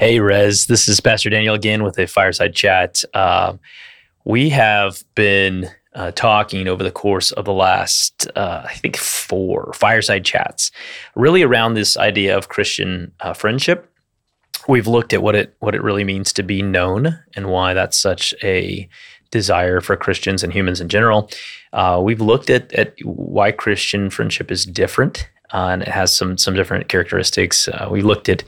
Hey, Rez, this is Pastor Daniel again with a fireside chat. Uh, we have been uh, talking over the course of the last, uh, I think, four fireside chats, really around this idea of Christian uh, friendship. We've looked at what it what it really means to be known and why that's such a desire for Christians and humans in general. Uh, we've looked at at why Christian friendship is different uh, and it has some some different characteristics. we looked at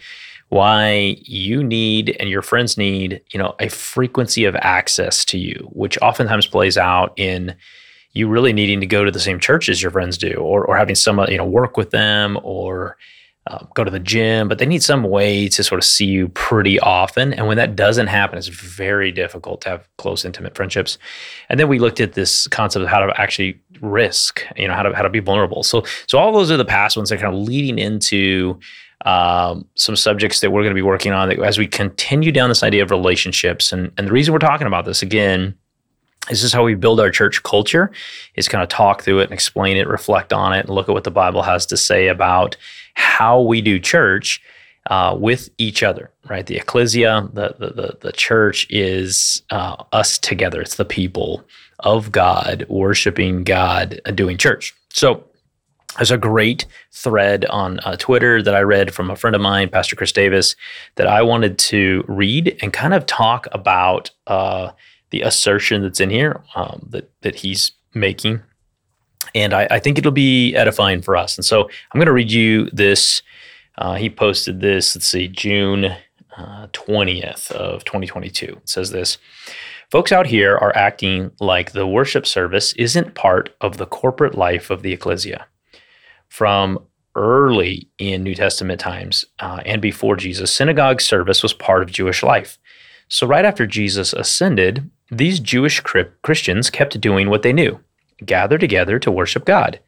why you need and your friends need, you know, a frequency of access to you, which oftentimes plays out in you really needing to go to the same church as your friends do, or or having some, you know work with them, or uh, go to the gym, but they need some way to sort of see you pretty often. And when that doesn't happen, it's very difficult to have close, intimate friendships. And then we looked at this concept of how to actually risk, you know, how to how to be vulnerable. So so all those are the past ones that are kind of leading into um, some subjects that we're going to be working on as we continue down this idea of relationships. And, and the reason we're talking about this again, this is how we build our church culture is kind of talk through it and explain it, reflect on it, and look at what the Bible has to say about how we do church uh, with each other, right? The ecclesia, the, the, the, the church is uh, us together. It's the people of God, worshiping God, doing church. So there's a great thread on uh, Twitter that I read from a friend of mine, Pastor Chris Davis, that I wanted to read and kind of talk about uh, the assertion that's in here um, that that he's making, and I, I, think it'll be edifying for us. And so I'm going to read you this. Uh, he posted this. Let's see, June uh, twentieth of 2022. It says this. Folks out here are acting like the worship service isn't part of the corporate life of the ecclesia from early in New Testament times uh, and before Jesus, synagogue service was part of Jewish life. So, right after Jesus ascended, these Jewish Christians kept doing what they knew gather together to worship God.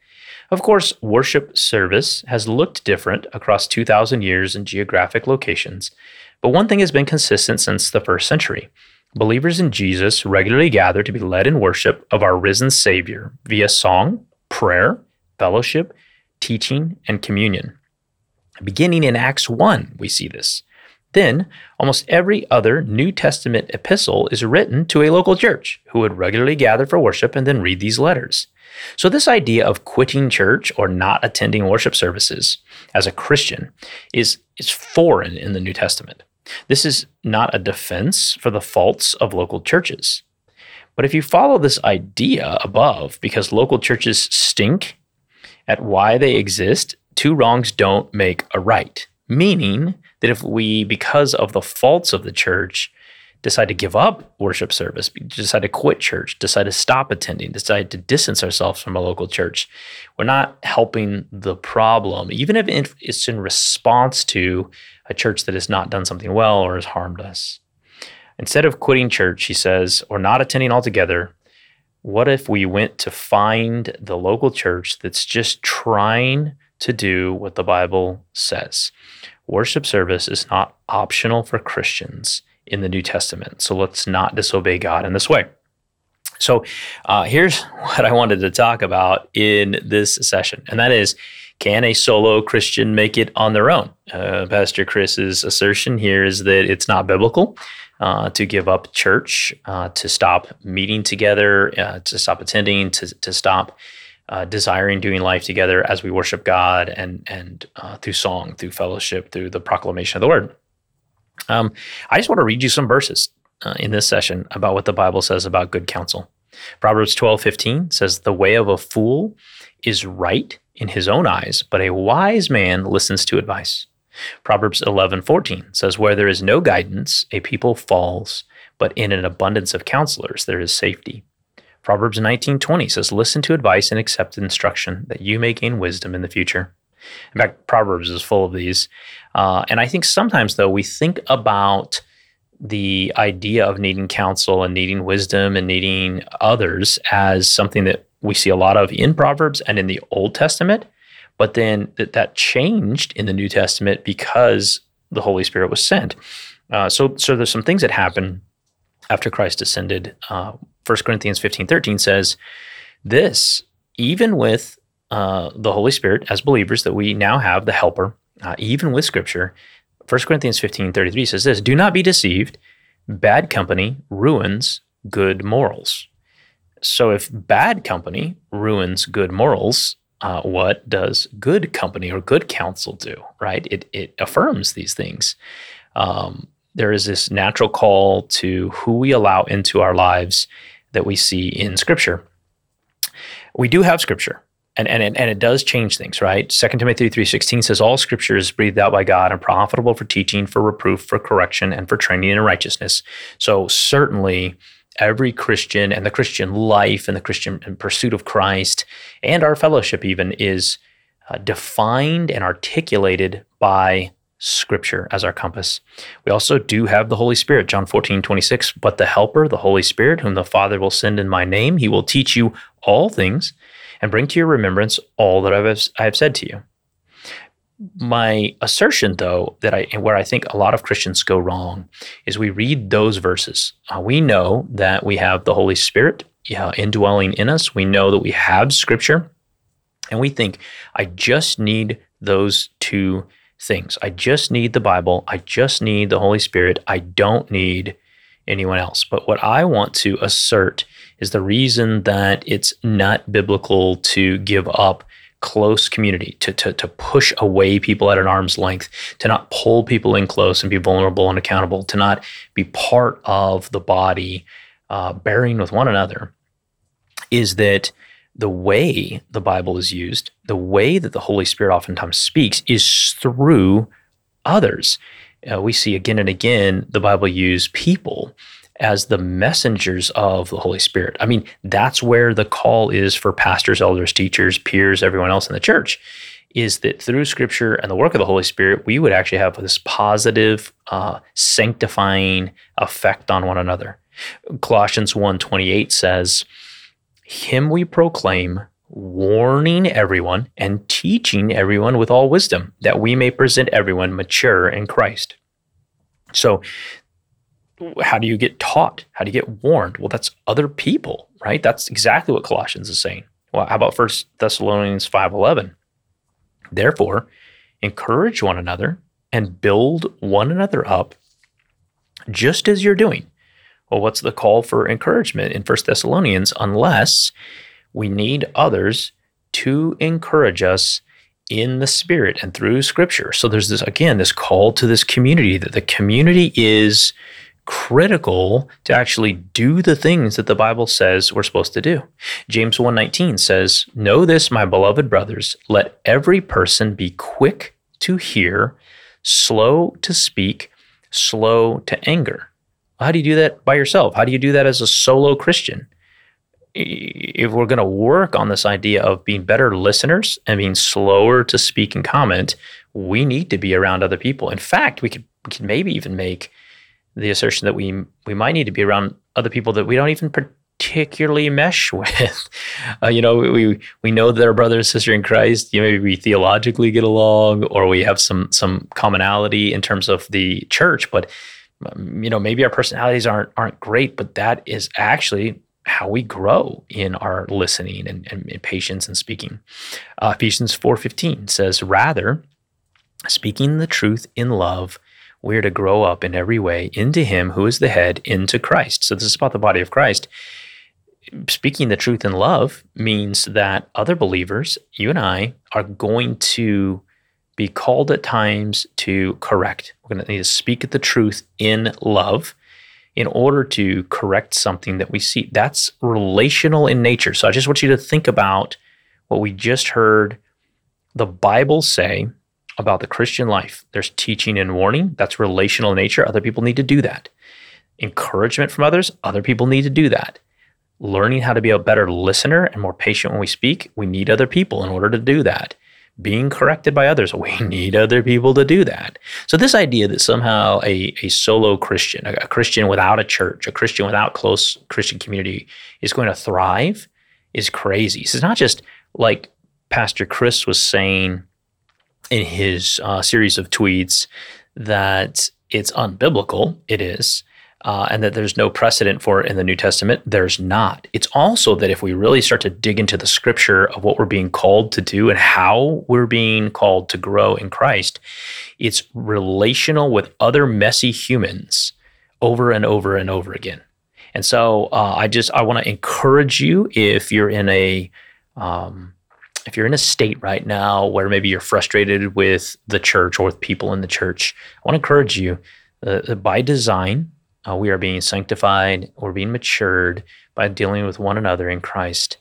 Of course, worship service has looked different across 2,000 years in geographic locations, but one thing has been consistent since the first century. Believers in Jesus regularly gather to be led in worship of our risen Savior via song, prayer, fellowship, teaching, and communion. Beginning in Acts 1, we see this. Then, almost every other New Testament epistle is written to a local church who would regularly gather for worship and then read these letters. So, this idea of quitting church or not attending worship services as a Christian is, is foreign in the New Testament. This is not a defense for the faults of local churches. But if you follow this idea above, because local churches stink at why they exist, two wrongs don't make a right. Meaning that if we, because of the faults of the church, decide to give up worship service, decide to quit church, decide to stop attending, decide to distance ourselves from a local church, we're not helping the problem, even if it's in response to a church that has not done something well or has harmed us. Instead of quitting church, he says, or not attending altogether, what if we went to find the local church that's just trying to do what the Bible says? Worship service is not optional for Christians in the New Testament. So let's not disobey God in this way. So uh, here's what I wanted to talk about in this session, and that is can a solo Christian make it on their own? Uh, Pastor Chris's assertion here is that it's not biblical uh, to give up church, uh, to stop meeting together, uh, to stop attending, to, to stop uh, desiring doing life together as we worship God and, and uh, through song, through fellowship, through the proclamation of the word. Um, I just want to read you some verses in this session about what the Bible says about good counsel. Proverbs 12 15 says, The way of a fool is right in his own eyes, but a wise man listens to advice. Proverbs 11:14 says where there is no guidance a people falls but in an abundance of counselors there is safety. Proverbs 19:20 says listen to advice and accept instruction that you may gain wisdom in the future. In fact, Proverbs is full of these. Uh, and I think sometimes though we think about the idea of needing counsel and needing wisdom and needing others as something that we see a lot of in Proverbs and in the Old Testament. But then that, that changed in the New Testament because the Holy Spirit was sent. Uh, so, so there's some things that happen after Christ ascended. Uh, 1 Corinthians 15 13 says, This, even with uh, the Holy Spirit as believers, that we now have the helper, uh, even with Scripture, 1 Corinthians 15 33 says this Do not be deceived. Bad company ruins good morals. So if bad company ruins good morals, uh, what does good company or good counsel do? Right? It it affirms these things. Um, there is this natural call to who we allow into our lives that we see in Scripture. We do have Scripture and and it, and it does change things, right? Second Timothy three sixteen says all Scripture is breathed out by God and profitable for teaching, for reproof, for correction, and for training in righteousness. So certainly, every Christian and the Christian life and the Christian pursuit of Christ and our fellowship even is uh, defined and articulated by Scripture as our compass. We also do have the Holy Spirit, John 14, 26. But the Helper, the Holy Spirit, whom the Father will send in my name, he will teach you all things and bring to your remembrance all that I have, I have said to you. My assertion, though, that I where I think a lot of Christians go wrong is we read those verses. Uh, we know that we have the Holy Spirit uh, indwelling in us. We know that we have Scripture, and we think I just need those two things. I just need the Bible. I just need the Holy Spirit. I don't need anyone else. But what I want to assert is the reason that it's not biblical to give up close community, to, to, to push away people at an arm's length, to not pull people in close and be vulnerable and accountable, to not be part of the body, uh, bearing with one another, is that the way the Bible is used, the way that the Holy Spirit oftentimes speaks, is through others. Uh, we see again and again the Bible use people as the messengers of the Holy Spirit. I mean, that's where the call is for pastors, elders, teachers, peers, everyone else in the church, is that through Scripture and the work of the Holy Spirit, we would actually have this positive, uh, sanctifying effect on one another. Colossians 1.28 says, Him we proclaim, warning everyone and teaching everyone with all wisdom, that we may present everyone mature in Christ. So how do you get taught? How do you get warned? Well, that's other people, right? That's exactly what Colossians is saying. Well, how about First Thessalonians 5:11? Therefore, encourage one another and build one another up just as you're doing. Well, what's the call for encouragement in First Thessalonians unless we need others to encourage us in the spirit and through scripture. So there's this again this call to this community that the community is critical to actually do the things that the Bible says we're supposed to do. James 1:19 says, "Know this, my beloved brothers, let every person be quick to hear, slow to speak, slow to anger." How do you do that by yourself? How do you do that as a solo Christian? If we're going to work on this idea of being better listeners and being slower to speak and comment, we need to be around other people. In fact, we could, we could maybe even make the assertion that we we might need to be around other people that we don't even particularly mesh with. Uh, you know, we we know that our brother and sister in Christ. You know, maybe we theologically get along, or we have some some commonality in terms of the church. But um, you know, maybe our personalities aren't aren't great, but that is actually how we grow in our listening and, and, and patience and speaking. Uh, Ephesians four fifteen says, rather. Speaking the truth in love, we are to grow up in every way into Him who is the head, into Christ. So, this is about the body of Christ. Speaking the truth in love means that other believers, you and I, are going to be called at times to correct. We're going to need to speak the truth in love in order to correct something that we see. That's relational in nature. So, I just want you to think about what we just heard the Bible say about the Christian life. There's teaching and warning. That's relational in nature. Other people need to do that. Encouragement from others. Other people need to do that. Learning how to be a better listener and more patient when we speak. We need other people in order to do that. Being corrected by others. We need other people to do that. So, this idea that somehow a, a solo Christian, a, a Christian without a church, a Christian without close Christian community is going to thrive is crazy. So, it's not just like Pastor Chris was saying in his uh, series of tweets that it's unbiblical. It is. uh, and that there's no precedent for it in the New Testament. There's not. It's also that if we really start to dig into the scripture of what we're being called to do and how we're being called to grow in Christ, it's relational with other messy humans over and over and over again. And so uh, I just I want to encourage you if you're in a um, if you're in a state right now where maybe you're frustrated with the church or with people in the church, I want to encourage you uh, by design uh, we are being sanctified, we're being matured by dealing with one another in Christ.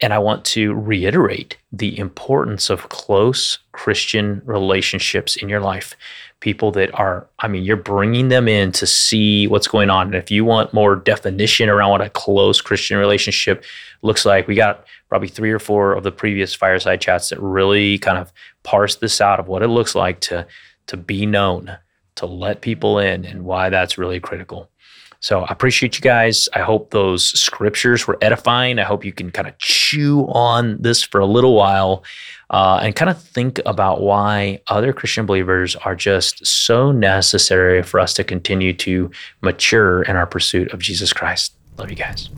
And I want to reiterate the importance of close Christian relationships in your life. People that are, I mean, you're bringing them in to see what's going on. And if you want more definition around what a close Christian relationship looks like, we got probably three or four of the previous fireside chats that really kind of parse this out of what it looks like to, to be known to let people in and why that's really critical. So I appreciate you guys. I hope those scriptures were edifying. I hope you can kind of chew on this for a little while uh, and kind of think about why other Christian believers are just so necessary for us to continue to mature in our pursuit of Jesus Christ. Love you guys.